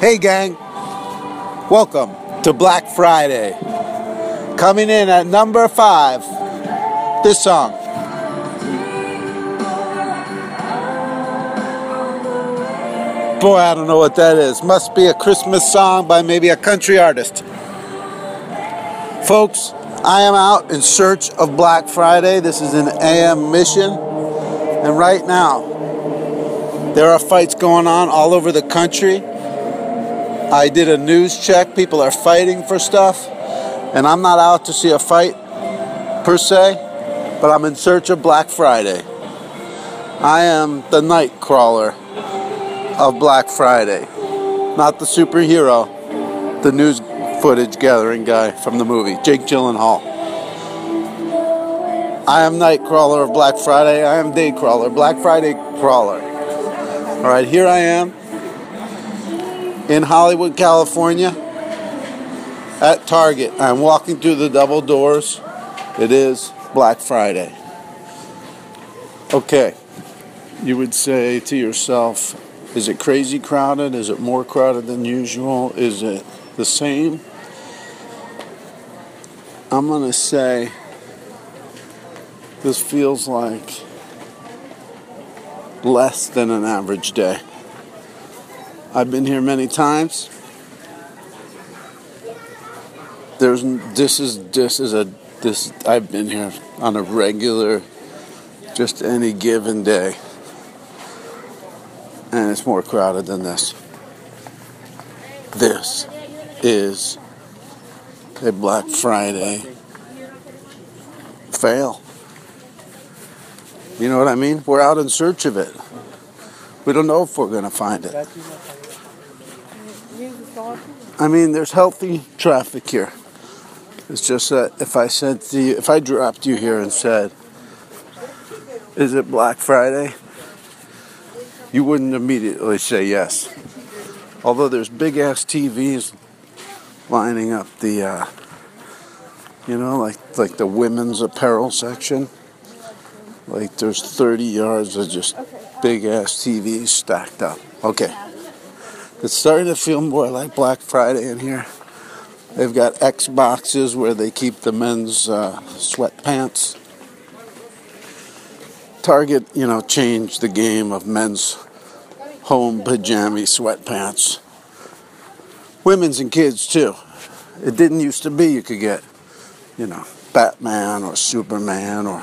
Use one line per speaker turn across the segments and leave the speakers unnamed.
Hey, gang. Welcome to Black Friday. Coming in at number five, this song. Boy, I don't know what that is. Must be a Christmas song by maybe a country artist. Folks, I am out in search of Black Friday. This is an AM mission. And right now, there are fights going on all over the country. I did a news check. People are fighting for stuff. And I'm not out to see a fight per se, but I'm in search of Black Friday. I am the night crawler of Black Friday. Not the superhero, the news footage gathering guy from the movie, Jake Gyllenhaal. I am night crawler of Black Friday. I am day crawler, Black Friday crawler. All right, here I am in Hollywood, California at Target. I'm walking through the double doors. It is Black Friday. Okay, you would say to yourself, is it crazy crowded? Is it more crowded than usual? Is it the same? I'm going to say this feels like less than an average day. I've been here many times. There's this is this is a this I've been here on a regular just any given day and it's more crowded than this. This is a Black Friday fail. You know what I mean? We're out in search of it. We don't know if we're going to find it. I mean, there's healthy traffic here. It's just that if I said to you, if I dropped you here and said, Is it Black Friday? you wouldn't immediately say yes. Although there's big ass TVs lining up the, uh, you know, like like the women's apparel section. Like there's 30 yards of just big ass TVs stacked up. Okay. It's starting to feel more like Black Friday in here. They've got Xboxes where they keep the men's uh, sweatpants. Target, you know, changed the game of men's home pajama sweatpants. Women's and kids too. It didn't used to be you could get, you know, Batman or Superman or.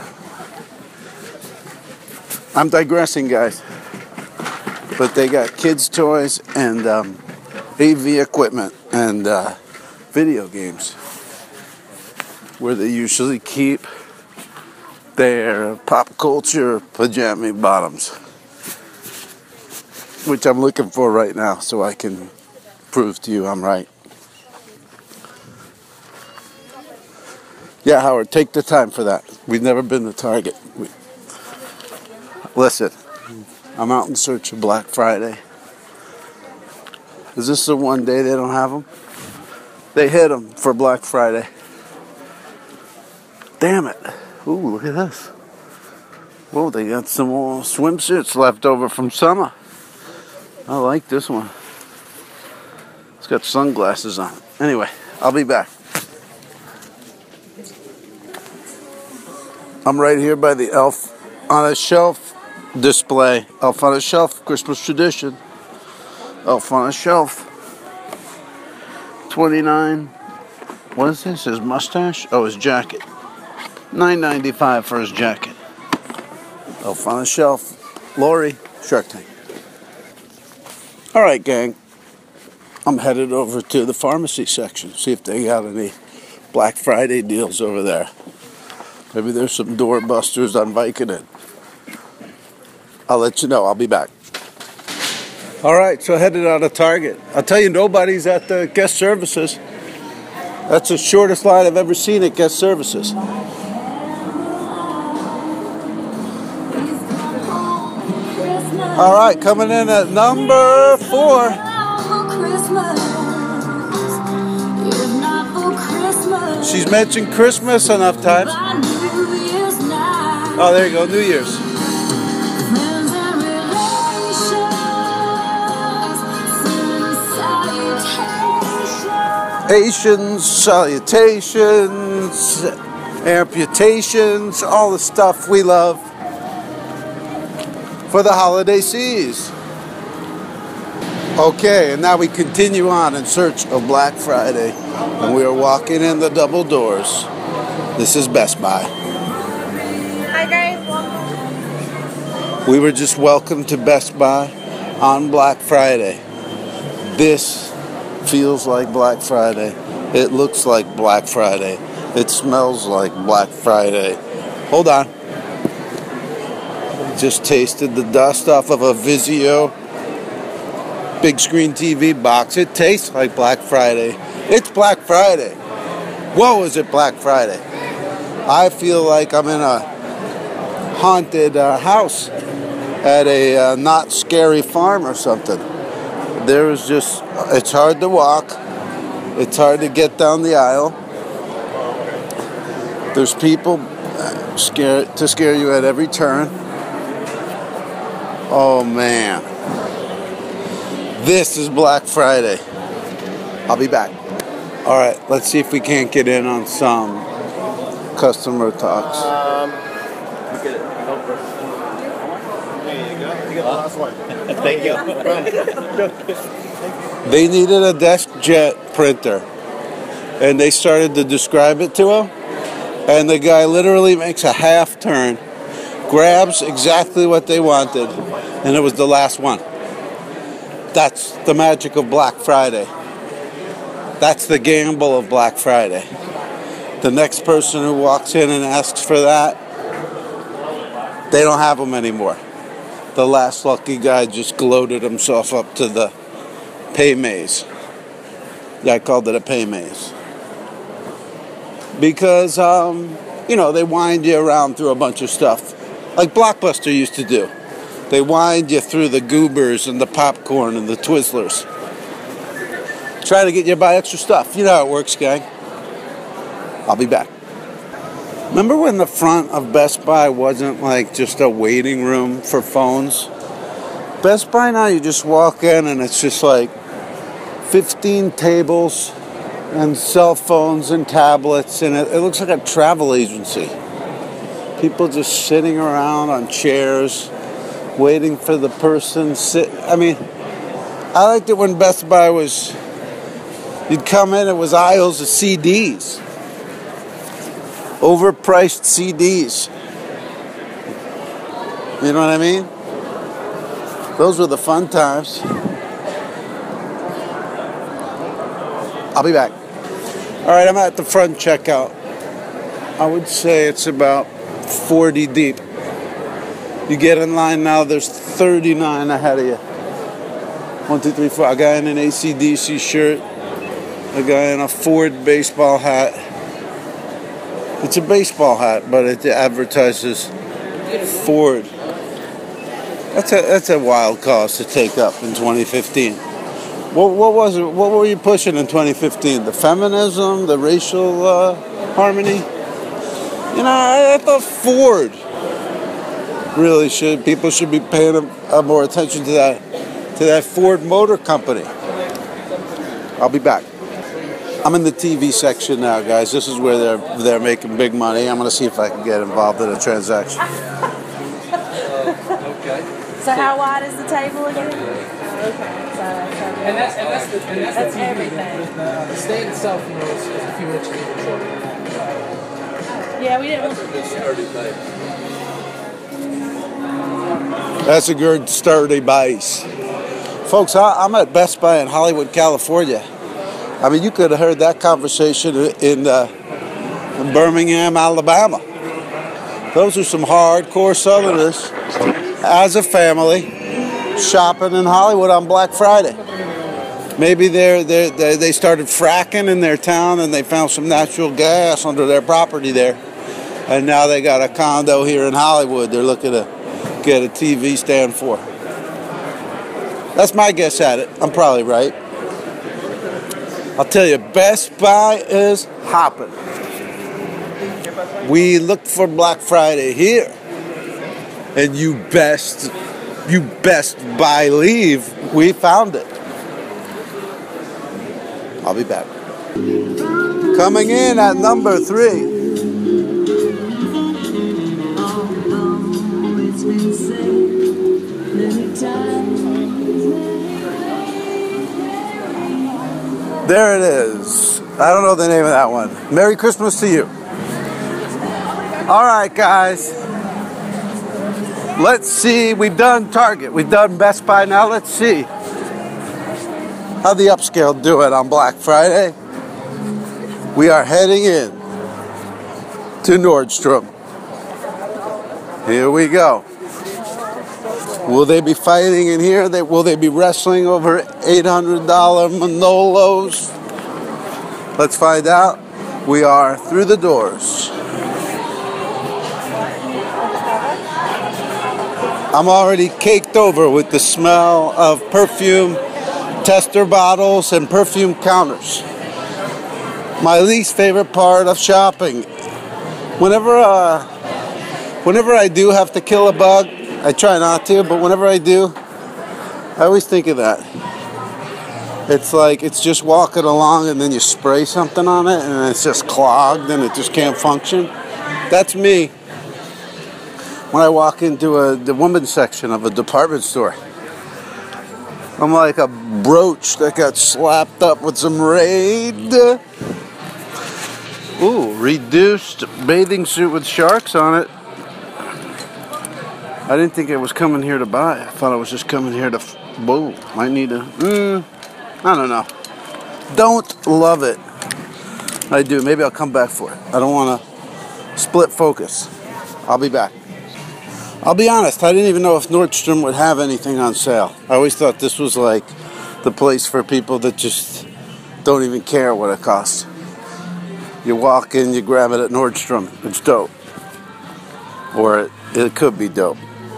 I'm digressing, guys. But they got kids' toys and um, AV equipment and uh, video games where they usually keep their pop culture pajama bottoms, which I'm looking for right now so I can prove to you I'm right. Yeah, Howard, take the time for that. We've never been to Target. We... Listen, I'm out in search of Black Friday. Is this the one day they don't have them? They hit them for Black Friday. Damn it. Ooh, look at this. Whoa, they got some more swimsuits left over from summer. I like this one. It's got sunglasses on. Anyway, I'll be back. I'm right here by the Elf on a Shelf display. Elf on a Shelf, Christmas tradition. Elf on a Shelf. 29. What is this? His mustache? Oh, his jacket. 9.95 for his jacket. Elf on a Shelf. Lori, Shark Tank. All right, gang. I'm headed over to the pharmacy section, see if they got any Black Friday deals over there. Maybe there's some doorbusters on Vicodin. I'll let you know. I'll be back. All right, so headed out of Target. I'll tell you, nobody's at the guest services. That's the shortest line I've ever seen at guest services. All right, coming in at number four. She's mentioned Christmas enough times. Oh, there you go, New Year's. Salutations, amputations, all the stuff we love for the holiday seas. Okay, and now we continue on in search of Black Friday, and we are walking in the double doors. This is Best Buy.
Hi guys.
We were just welcomed to Best Buy on Black Friday. This feels like Black Friday. It looks like Black Friday. It smells like Black Friday. Hold on. Just tasted the dust off of a Vizio big screen TV box. It tastes like Black Friday. It's Black Friday. Whoa, is it Black Friday? I feel like I'm in a haunted uh, house at a uh, not scary farm or something. There's just, it's hard to walk, it's hard to get down the aisle. There's people scared to scare you at every turn. Oh man. This is Black Friday. I'll be back. All right, let's see if we can't get in on some customer talks.
Um, get it. There you go. You get the last one. Thank you.
They needed a DeskJet printer, and they started to describe it to him, and the guy literally makes a half turn, grabs exactly what they wanted, and it was the last one. That's the magic of Black Friday. That's the gamble of Black Friday. The next person who walks in and asks for that, they don't have them anymore. The last lucky guy just gloated himself up to the pay maze. I called it a pay maze. Because, um, you know, they wind you around through a bunch of stuff, like Blockbuster used to do. They wind you through the goobers and the popcorn and the Twizzlers. Try to get you to buy extra stuff. You know how it works, gang. I'll be back. Remember when the front of Best Buy wasn't like just a waiting room for phones? Best Buy now, you just walk in and it's just like 15 tables and cell phones and tablets, and it, it looks like a travel agency. People just sitting around on chairs waiting for the person sit. I mean, I liked it when Best Buy was. You'd come in, it was aisles of CDs, overpriced CDs. You know what I mean? Those were the fun times. I'll be back. All right, I'm at the front checkout. I would say it's about 40 deep. You get in line now, there's 39 ahead of you. One, two, three, four. A guy in an AC/DC shirt, a guy in a Ford baseball hat. It's a baseball hat, but it advertises Ford. That's a that's a wild cause to take up in 2015. What, what was it? What were you pushing in 2015? The feminism, the racial uh, harmony. You know, I, I thought Ford really should people should be paying a, a more attention to that to that Ford Motor Company. I'll be back. I'm in the TV section now, guys. This is where they're they're making big money. I'm going to see if I can get involved in a transaction.
okay. So how wide is the table again? Okay. So,
and that's and that's the and that's,
that's
the
everything.
The, the stand itself, you know, is, is a few inches shorter.
Yeah, we didn't.
That's a good sturdy thing.
That's a good sturdy base. Folks, I, I'm at Best Buy in Hollywood, California. I mean, you could have heard that conversation in, uh, in Birmingham, Alabama. Those are some hardcore Southerners as a family shopping in Hollywood on Black Friday. Maybe they're, they're, they they started fracking in their town and they found some natural gas under their property there. And now they got a condo here in Hollywood they're looking to get a TV stand for. That's my guess at it. I'm probably right. I'll tell you, Best Buy is hopping. We looked for Black Friday here, and you best, you best buy leave. we found it. I'll be back. Coming in at number three. There it is. I don't know the name of that one. Merry Christmas to you. All right, guys. Let's see. We've done Target. We've done Best Buy. Now let's see how the upscale do it on Black Friday. We are heading in to Nordstrom. Here we go. Will they be fighting in here? They, will they be wrestling over $800 Manolos? Let's find out. We are through the doors. I'm already caked over with the smell of perfume, tester bottles, and perfume counters. My least favorite part of shopping. Whenever, uh, whenever I do have to kill a bug, I try not to, but whenever I do, I always think of that. It's like it's just walking along and then you spray something on it and it's just clogged and it just can't function. That's me when I walk into a, the women's section of a department store. I'm like a brooch that got slapped up with some raid. Ooh, reduced bathing suit with sharks on it. I didn't think I was coming here to buy. I thought I was just coming here to. Whoa, might need to. Mm, I don't know. Don't love it. I do. Maybe I'll come back for it. I don't want to split focus. I'll be back. I'll be honest, I didn't even know if Nordstrom would have anything on sale. I always thought this was like the place for people that just don't even care what it costs. You walk in, you grab it at Nordstrom. It's dope. Or it, it could be dope.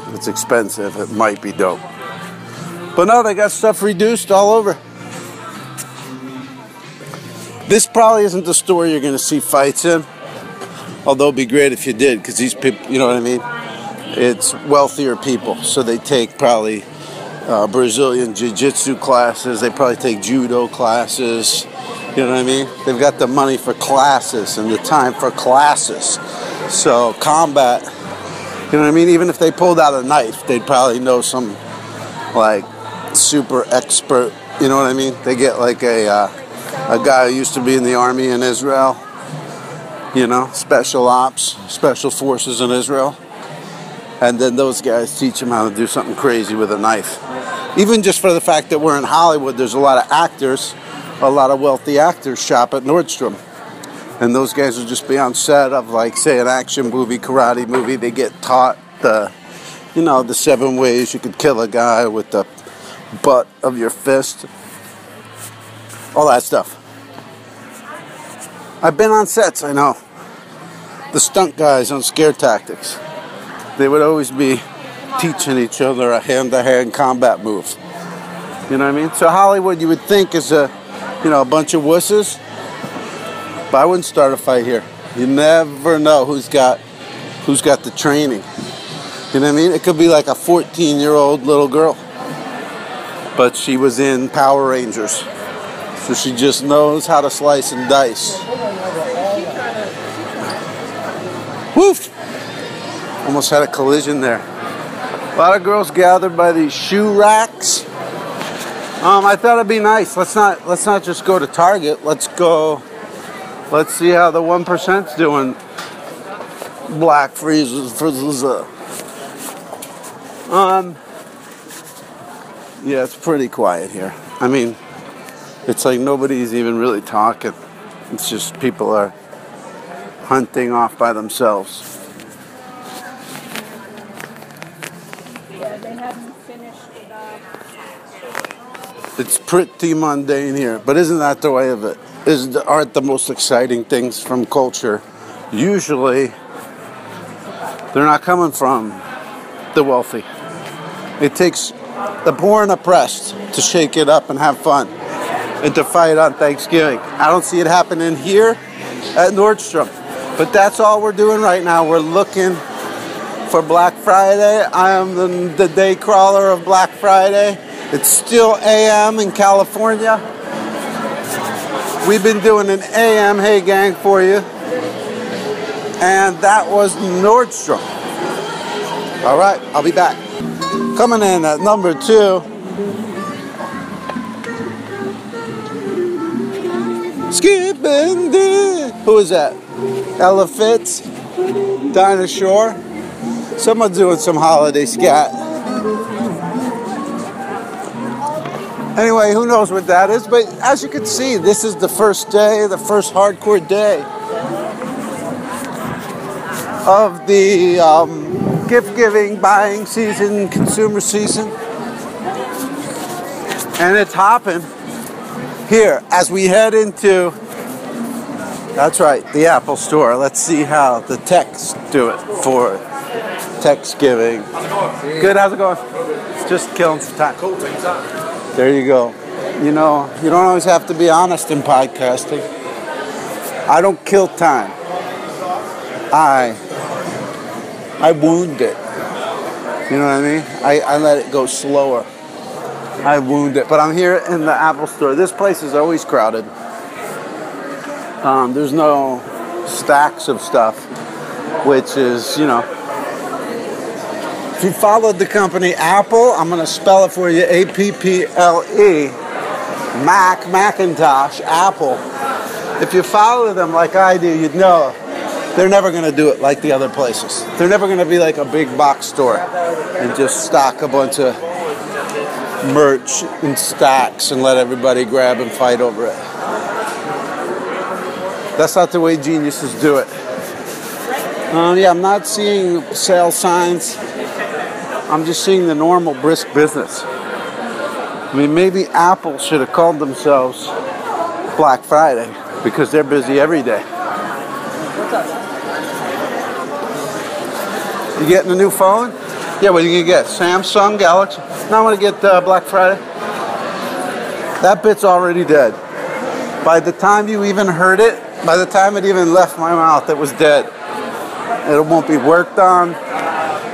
If it's expensive, it might be dope. But no, they got stuff reduced all over. This probably isn't the store you're going to see fights in. Although it'd be great if you did, because these people, you know what I mean? It's wealthier people, so they take probably uh, Brazilian Jiu Jitsu classes, they probably take judo classes. You know what I mean? They've got the money for classes and the time for classes. So, combat, you know what I mean? Even if they pulled out a knife, they'd probably know some like super expert, you know what I mean? They get like a, uh, a guy who used to be in the army in Israel, you know, special ops, special forces in Israel. And then those guys teach them how to do something crazy with a knife. Even just for the fact that we're in Hollywood, there's a lot of actors, a lot of wealthy actors shop at Nordstrom. And those guys will just be on set of, like, say, an action movie, karate movie. They get taught the, you know, the seven ways you could kill a guy with the butt of your fist. All that stuff. I've been on sets, I know. The stunt guys on Scare Tactics they would always be teaching each other a hand-to-hand combat move. You know what I mean? So Hollywood, you would think is a, you know, a bunch of wusses, but I wouldn't start a fight here. You never know who's got, who's got the training. You know what I mean? It could be like a 14-year-old little girl, but she was in Power Rangers, so she just knows how to slice and dice. Woof! Almost had a collision there. A lot of girls gathered by these shoe racks. Um, I thought it'd be nice. Let's not let's not just go to Target. Let's go. Let's see how the one percent's doing. Black freezes for the. Um. Yeah, it's pretty quiet here. I mean, it's like nobody's even really talking. It's just people are hunting off by themselves. It's pretty mundane here, but isn't that the way of it? Is aren't the most exciting things from culture? Usually, they're not coming from the wealthy. It takes the poor and oppressed to shake it up and have fun and to fight on Thanksgiving. I don't see it happening here at Nordstrom, but that's all we're doing right now. We're looking for Black Friday. I am the, the day crawler of Black Friday. It's still AM in California. We've been doing an AM Hey Gang for you. And that was Nordstrom. All right, I'll be back. Coming in at number two. Skipping the. Who is that? Ella Fitz? Dinah Shore? Someone doing some holiday scat. Anyway, who knows what that is? But as you can see, this is the first day, the first hardcore day of the um, gift giving, buying season, consumer season. And it's hopping here as we head into, that's right, the Apple Store. Let's see how the techs do it for text giving. Good, how's it going? Just killing some time.
Cool.
There you go. You know, you don't always have to be honest in podcasting. I don't kill time. I I wound it. You know what I mean? I, I let it go slower. I wound it. But I'm here in the Apple store. This place is always crowded. Um, there's no stacks of stuff, which is, you know, if you followed the company Apple, I'm going to spell it for you A P P L E, Mac, Macintosh, Apple. If you follow them like I do, you'd know they're never going to do it like the other places. They're never going to be like a big box store and just stock a bunch of merch in stacks and let everybody grab and fight over it. That's not the way geniuses do it. Uh, yeah, I'm not seeing sale signs. I'm just seeing the normal brisk business. I mean, maybe Apple should have called themselves Black Friday because they're busy every day. You getting a new phone? Yeah, what are you gonna get? Samsung Galaxy? Now I want to get uh, Black Friday. That bit's already dead. By the time you even heard it, by the time it even left my mouth, it was dead. It won't be worked on.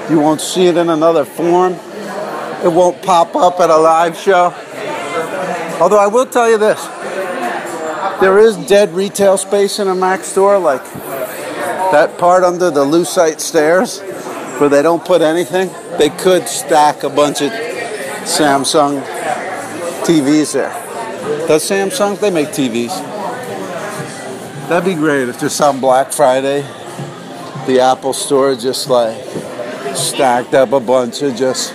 You won't see it in another form. It won't pop up at a live show. Although I will tell you this there is dead retail space in a Mac store, like that part under the Lucite stairs where they don't put anything. They could stack a bunch of Samsung TVs there. Does Samsung? They make TVs. That'd be great if just on Black Friday, the Apple store just like stacked up a bunch of just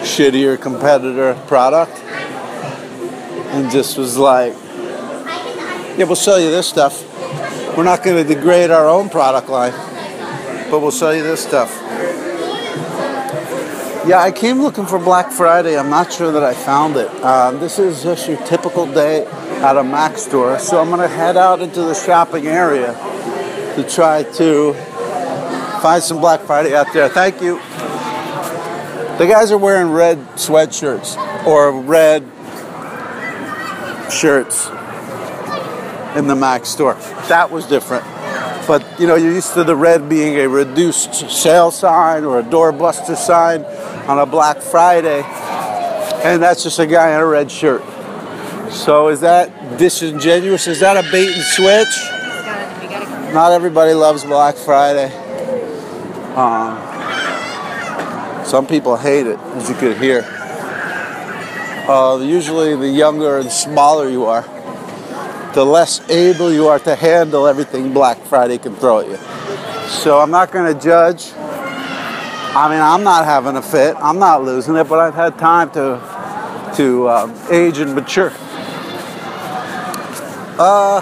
shittier competitor product and just was like, yeah, we'll sell you this stuff. We're not going to degrade our own product line, but we'll sell you this stuff. Yeah, I came looking for Black Friday. I'm not sure that I found it. Um, this is just your typical day at a Mac store, so I'm going to head out into the shopping area to try to find some Black Friday out there. Thank you. The guys are wearing red sweatshirts or red shirts in the Mac store. That was different. But you know, you're used to the red being a reduced sale sign or a doorbuster sign on a Black Friday, and that's just a guy in a red shirt. So is that disingenuous? Is that a bait and switch? Not everybody loves Black Friday. Um, some people hate it, as you could hear. Uh, usually, the younger and smaller you are, the less able you are to handle everything Black Friday can throw at you. So I'm not going to judge. I mean, I'm not having a fit. I'm not losing it, but I've had time to to um, age and mature. Uh,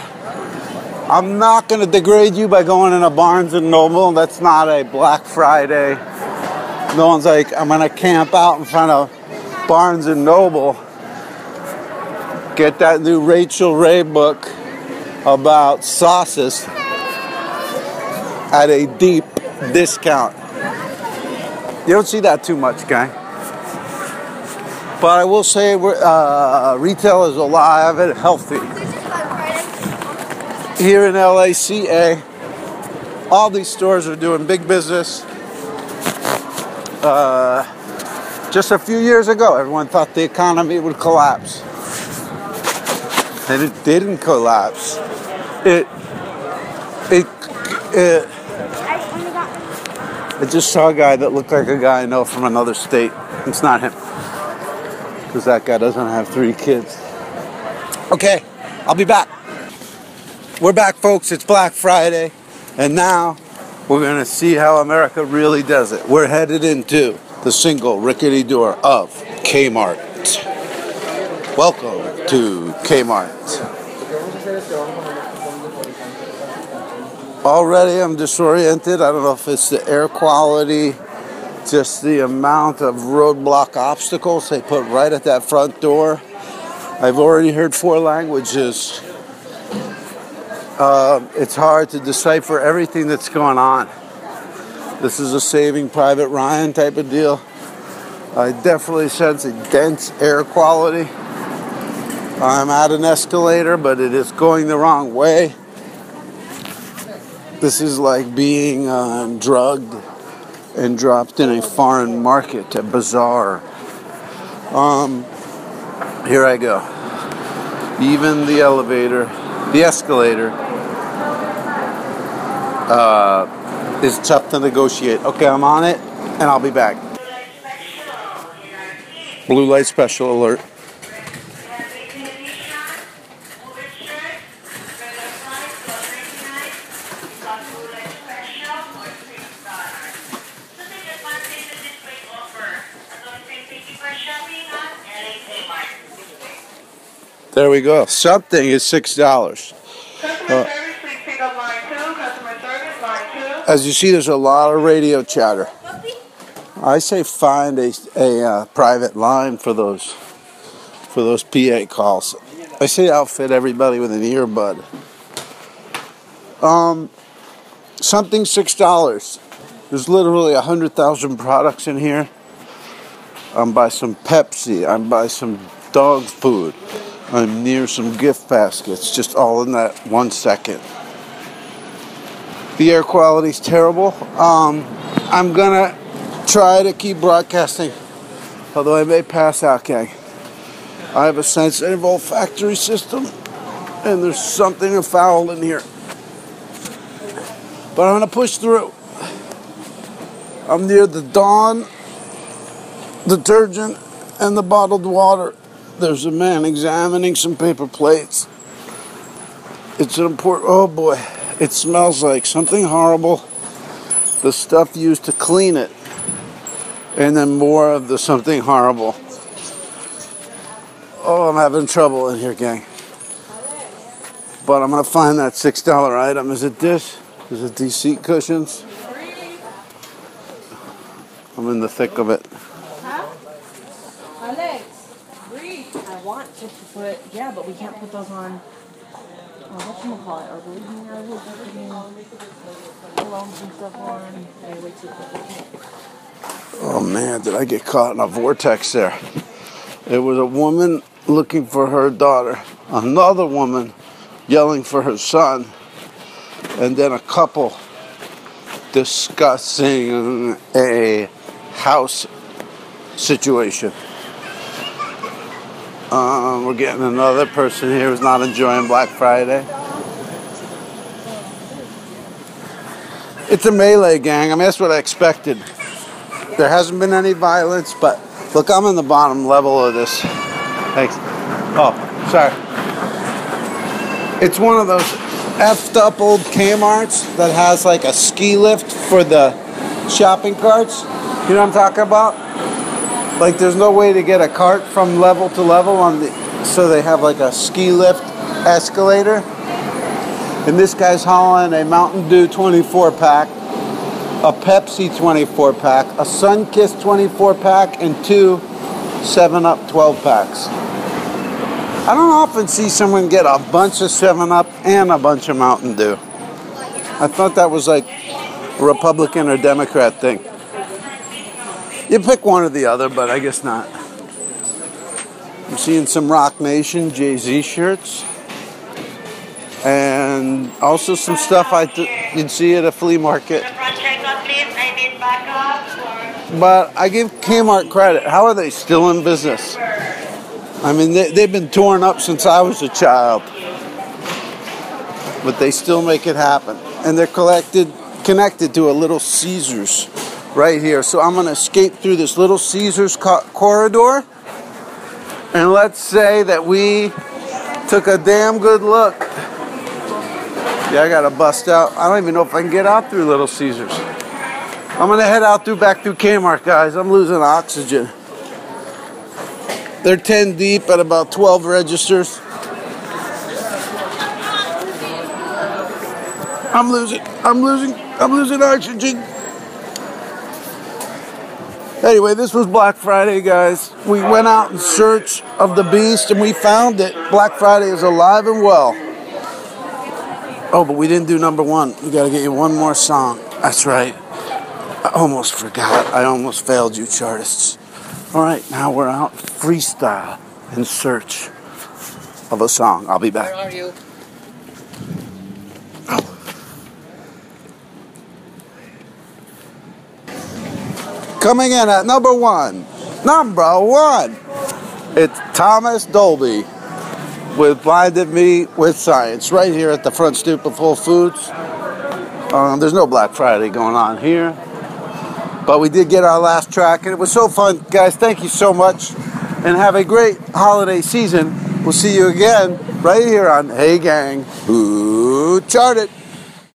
I'm not going to degrade you by going in a Barnes and Noble. That's not a Black Friday. No one's like, I'm going to camp out in front of Barnes and Noble. Get that new Rachael Ray book about sauces at a deep discount. You don't see that too much, guy. But I will say, uh, retail is alive and healthy here in LACA. All these stores are doing big business. Uh, just a few years ago, everyone thought the economy would collapse. And didn't, didn't collapse. It, it, it,
I
just saw a guy that looked like a guy I know from another state. It's not him. Because that guy doesn't have three kids. Okay, I'll be back. We're back, folks. It's Black Friday. And now we're going to see how America really does it. We're headed into the single rickety door of Kmart. Welcome to Kmart. Already I'm disoriented. I don't know if it's the air quality, just the amount of roadblock obstacles they put right at that front door. I've already heard four languages. Uh, it's hard to decipher everything that's going on. This is a saving Private Ryan type of deal. I definitely sense a dense air quality. I'm at an escalator, but it is going the wrong way. This is like being uh, drugged and dropped in a foreign market, a bazaar. Um, here I go. Even the elevator, the escalator, uh, is tough to negotiate. Okay, I'm on it, and I'll be back. Blue light special alert. There we go. Something is six dollars.
Customer service, please pick up line two. Customer service, line two.
As you see, there's a lot of radio chatter. I say find a, a uh, private line for those for those PA calls. I say outfit everybody with an earbud. Um, something six dollars. There's literally a hundred thousand products in here. I'm by some Pepsi. I'm by some dog food. I'm near some gift baskets. Just all in that one second. The air quality's terrible. Um, I'm gonna try to keep broadcasting, although I may pass out, gang. I have a sensitive olfactory system, and there's something foul in here. But I'm gonna push through. I'm near the Dawn detergent and the bottled water. There's a man examining some paper plates. It's an important. Oh boy, it smells like something horrible. The stuff used to clean it, and then more of the something horrible. Oh, I'm having trouble in here, gang. But I'm gonna find that six dollar item. Is it this? Is it these seat cushions? I'm in the thick of it.
Alex, breathe. I want to put, yeah, but we can't put those on. What you call it? And stuff on.
Oh man, did I get caught in a vortex there? It was a woman looking for her daughter, another woman yelling for her son, and then a couple discussing a house situation. Um, we're getting another person here who's not enjoying Black Friday. It's a melee gang. I mean, that's what I expected. There hasn't been any violence, but look, I'm in the bottom level of this. Thanks. Oh, sorry. It's one of those effed up old Kmart's that has like a ski lift for the shopping carts. You know what I'm talking about? Like there's no way to get a cart from level to level on the so they have like a ski lift escalator. And this guy's hauling a Mountain Dew 24 pack, a Pepsi 24 pack, a Sunkist 24 pack, and two 7 Up 12 packs. I don't often see someone get a bunch of 7 Up and a bunch of Mountain Dew. I thought that was like a Republican or Democrat thing. You pick one or the other, but I guess not. I'm seeing some Roc Nation Jay Z shirts. And also some stuff I th- you'd see at a flea market. But I give Kmart credit. How are they still in business? I mean, they, they've been torn up since I was a child, but they still make it happen, and they're collected connected to a Little Caesars right here. So I'm gonna escape through this Little Caesars co- corridor, and let's say that we took a damn good look. Yeah, I gotta bust out. I don't even know if I can get out through Little Caesars. I'm gonna head out through back through Kmart, guys. I'm losing oxygen. They're 10 deep at about 12 registers. I'm losing. I'm losing. I'm losing oxygen. Anyway, this was Black Friday, guys. We went out in search of the beast and we found it. Black Friday is alive and well. Oh, but we didn't do number one. We got to get you one more song. That's right. I almost forgot. I almost failed you, chartists. All right, now we're out freestyle in search of a song. I'll be back.
Where are you?
Coming in at number one. Number one. It's Thomas Dolby with Blinded Me with Science right here at the front stoop of Whole Foods. Um, there's no Black Friday going on here. But we did get our last track and it was so fun. Guys, thank you so much and have a great holiday season. We'll see you again right here on Hey Gang. Who Charted.